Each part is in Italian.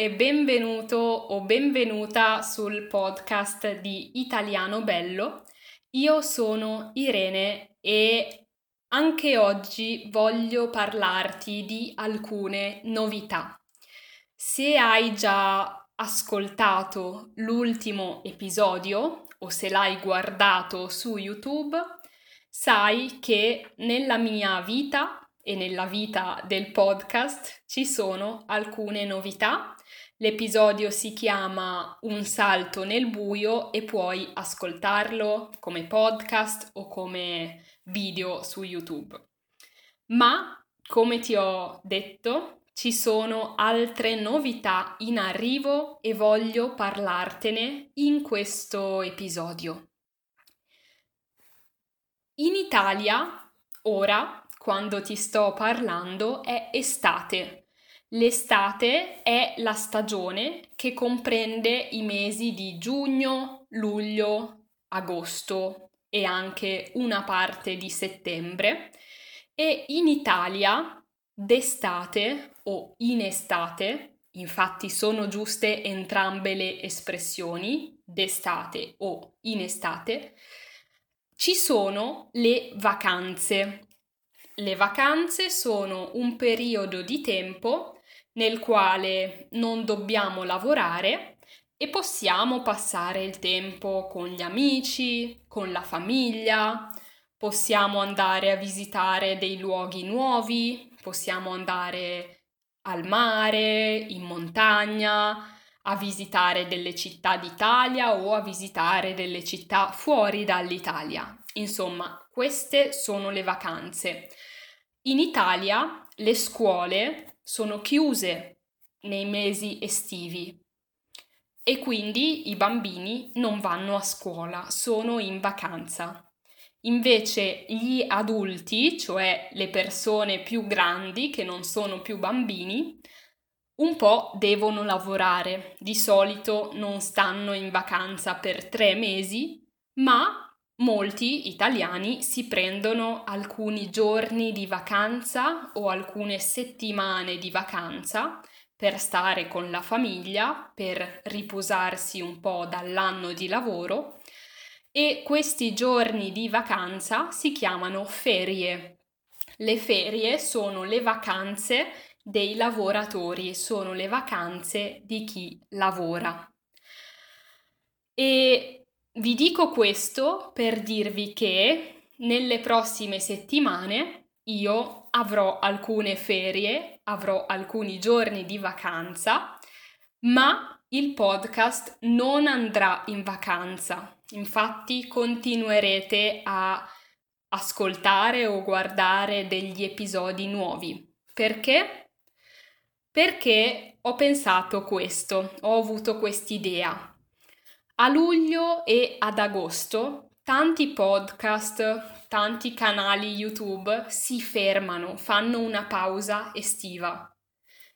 E benvenuto o benvenuta sul podcast di Italiano Bello. Io sono Irene e anche oggi voglio parlarti di alcune novità. Se hai già ascoltato l'ultimo episodio o se l'hai guardato su YouTube, sai che nella mia vita e nella vita del podcast ci sono alcune novità. L'episodio si chiama Un salto nel buio e puoi ascoltarlo come podcast o come video su YouTube. Ma, come ti ho detto, ci sono altre novità in arrivo e voglio parlartene in questo episodio. In Italia, ora, quando ti sto parlando è estate. L'estate è la stagione che comprende i mesi di giugno, luglio, agosto e anche una parte di settembre e in Italia d'estate o in estate, infatti sono giuste entrambe le espressioni, d'estate o in estate, ci sono le vacanze. Le vacanze sono un periodo di tempo nel quale non dobbiamo lavorare e possiamo passare il tempo con gli amici, con la famiglia, possiamo andare a visitare dei luoghi nuovi, possiamo andare al mare, in montagna, a visitare delle città d'Italia o a visitare delle città fuori dall'Italia. Insomma, queste sono le vacanze. In Italia le scuole sono chiuse nei mesi estivi e quindi i bambini non vanno a scuola, sono in vacanza. Invece gli adulti, cioè le persone più grandi che non sono più bambini, un po' devono lavorare. Di solito non stanno in vacanza per tre mesi, ma Molti italiani si prendono alcuni giorni di vacanza o alcune settimane di vacanza per stare con la famiglia, per riposarsi un po' dall'anno di lavoro e questi giorni di vacanza si chiamano ferie. Le ferie sono le vacanze dei lavoratori, sono le vacanze di chi lavora. E vi dico questo per dirvi che nelle prossime settimane io avrò alcune ferie, avrò alcuni giorni di vacanza, ma il podcast non andrà in vacanza. Infatti continuerete a ascoltare o guardare degli episodi nuovi. Perché? Perché ho pensato questo, ho avuto quest'idea. A luglio e ad agosto tanti podcast, tanti canali YouTube si fermano, fanno una pausa estiva.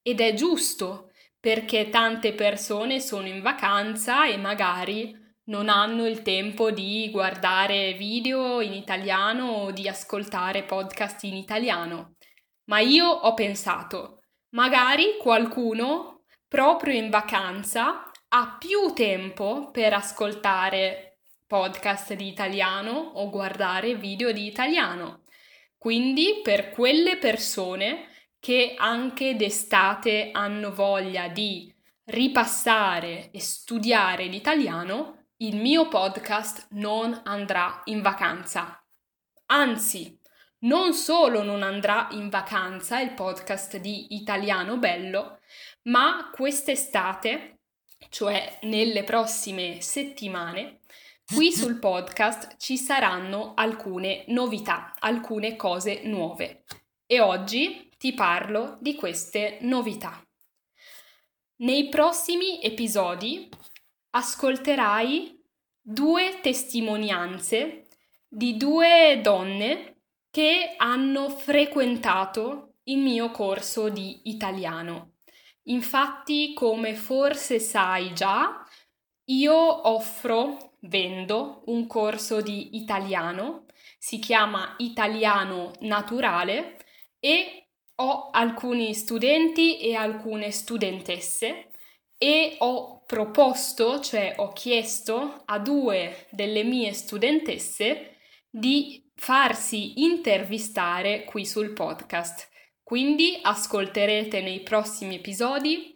Ed è giusto, perché tante persone sono in vacanza e magari non hanno il tempo di guardare video in italiano o di ascoltare podcast in italiano. Ma io ho pensato, magari qualcuno proprio in vacanza ha più tempo per ascoltare podcast di italiano o guardare video di italiano. Quindi per quelle persone che anche d'estate hanno voglia di ripassare e studiare l'italiano, il mio podcast non andrà in vacanza. Anzi, non solo non andrà in vacanza il podcast di Italiano Bello, ma quest'estate cioè nelle prossime settimane, qui sul podcast ci saranno alcune novità, alcune cose nuove. E oggi ti parlo di queste novità. Nei prossimi episodi ascolterai due testimonianze di due donne che hanno frequentato il mio corso di italiano. Infatti, come forse sai già, io offro, vendo un corso di italiano, si chiama Italiano Naturale e ho alcuni studenti e alcune studentesse e ho proposto, cioè ho chiesto a due delle mie studentesse di farsi intervistare qui sul podcast. Quindi ascolterete nei prossimi episodi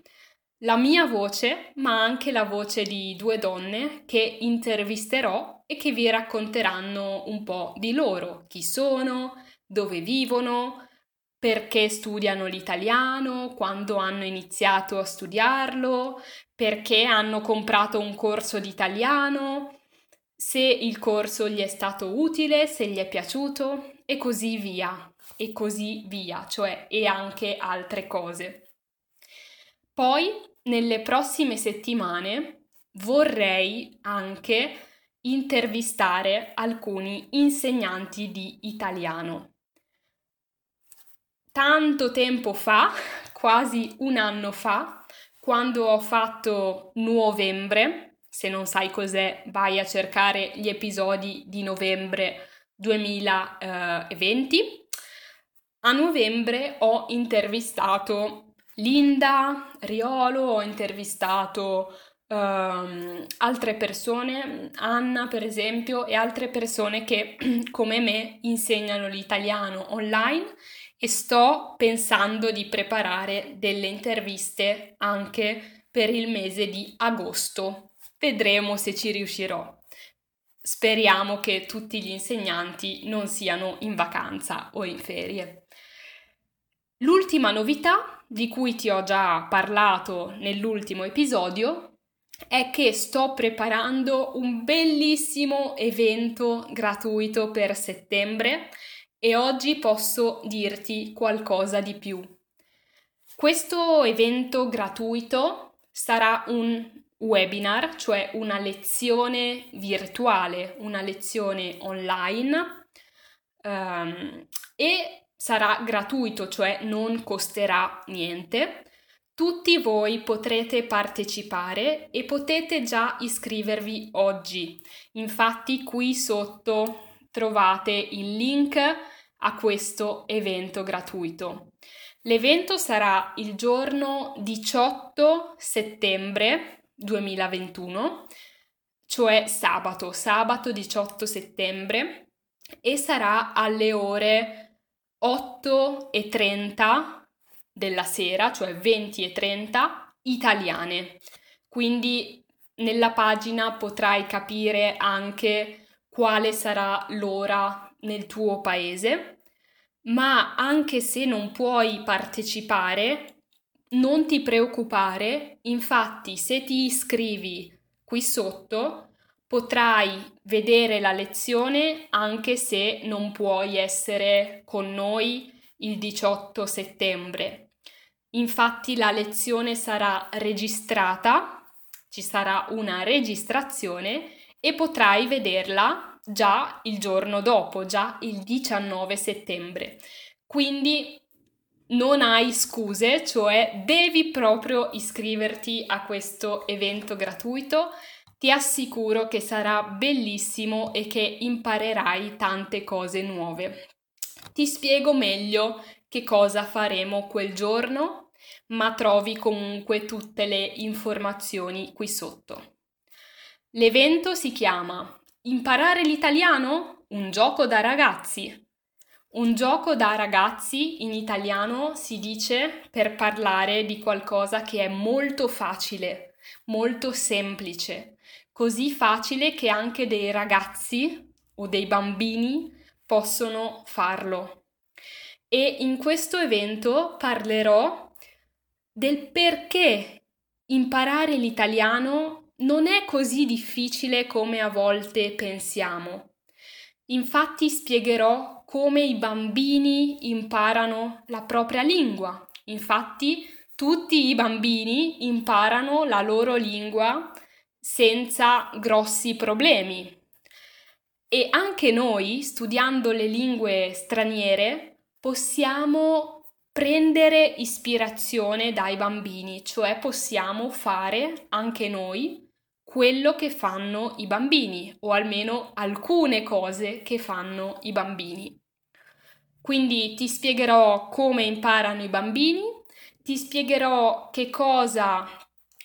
la mia voce, ma anche la voce di due donne che intervisterò e che vi racconteranno un po' di loro, chi sono, dove vivono, perché studiano l'italiano, quando hanno iniziato a studiarlo, perché hanno comprato un corso di italiano, se il corso gli è stato utile, se gli è piaciuto e così via, e così via, cioè e anche altre cose. Poi, nelle prossime settimane, vorrei anche intervistare alcuni insegnanti di italiano tanto tempo fa, quasi un anno fa, quando ho fatto novembre. Se non sai cos'è, vai a cercare gli episodi di novembre 2020. A novembre ho intervistato Linda Riolo, ho intervistato um, altre persone, Anna per esempio, e altre persone che come me insegnano l'italiano online e sto pensando di preparare delle interviste anche per il mese di agosto. Vedremo se ci riuscirò. Speriamo che tutti gli insegnanti non siano in vacanza o in ferie. L'ultima novità di cui ti ho già parlato nell'ultimo episodio è che sto preparando un bellissimo evento gratuito per settembre e oggi posso dirti qualcosa di più. Questo evento gratuito sarà un webinar, cioè una lezione virtuale, una lezione online um, e sarà gratuito, cioè non costerà niente. Tutti voi potrete partecipare e potete già iscrivervi oggi. Infatti qui sotto trovate il link a questo evento gratuito. L'evento sarà il giorno 18 settembre 2021, cioè sabato, sabato 18 settembre, e sarà alle ore 8.30 della sera, cioè 20.30 italiane. Quindi nella pagina potrai capire anche quale sarà l'ora nel tuo paese, ma anche se non puoi partecipare, non ti preoccupare, infatti se ti iscrivi qui sotto potrai vedere la lezione anche se non puoi essere con noi il 18 settembre. Infatti la lezione sarà registrata, ci sarà una registrazione e potrai vederla già il giorno dopo, già il 19 settembre. Quindi non hai scuse, cioè devi proprio iscriverti a questo evento gratuito. Ti assicuro che sarà bellissimo e che imparerai tante cose nuove. Ti spiego meglio che cosa faremo quel giorno, ma trovi comunque tutte le informazioni qui sotto. L'evento si chiama Imparare l'italiano? Un gioco da ragazzi. Un gioco da ragazzi in italiano si dice per parlare di qualcosa che è molto facile, molto semplice, così facile che anche dei ragazzi o dei bambini possono farlo. E in questo evento parlerò del perché imparare l'italiano non è così difficile come a volte pensiamo. Infatti spiegherò come i bambini imparano la propria lingua. Infatti tutti i bambini imparano la loro lingua senza grossi problemi. E anche noi, studiando le lingue straniere, possiamo prendere ispirazione dai bambini, cioè possiamo fare anche noi quello che fanno i bambini o almeno alcune cose che fanno i bambini. Quindi ti spiegherò come imparano i bambini, ti spiegherò che cosa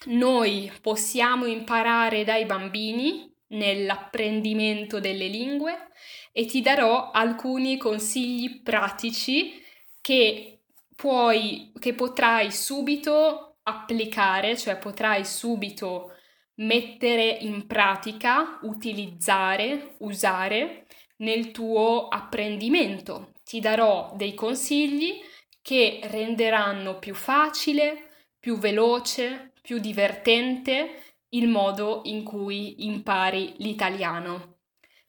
noi possiamo imparare dai bambini nell'apprendimento delle lingue e ti darò alcuni consigli pratici che puoi, che potrai subito applicare, cioè potrai subito mettere in pratica, utilizzare, usare nel tuo apprendimento. Ti darò dei consigli che renderanno più facile, più veloce, più divertente il modo in cui impari l'italiano.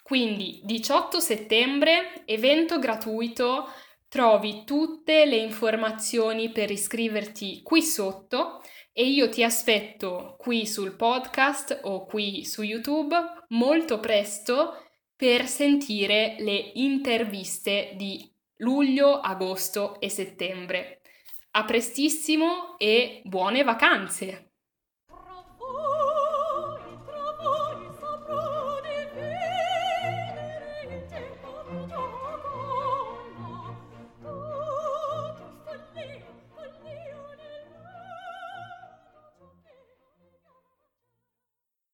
Quindi 18 settembre, evento gratuito, trovi tutte le informazioni per iscriverti qui sotto e io ti aspetto qui sul podcast o qui su YouTube molto presto per sentire le interviste di luglio, agosto e settembre. A prestissimo e buone vacanze!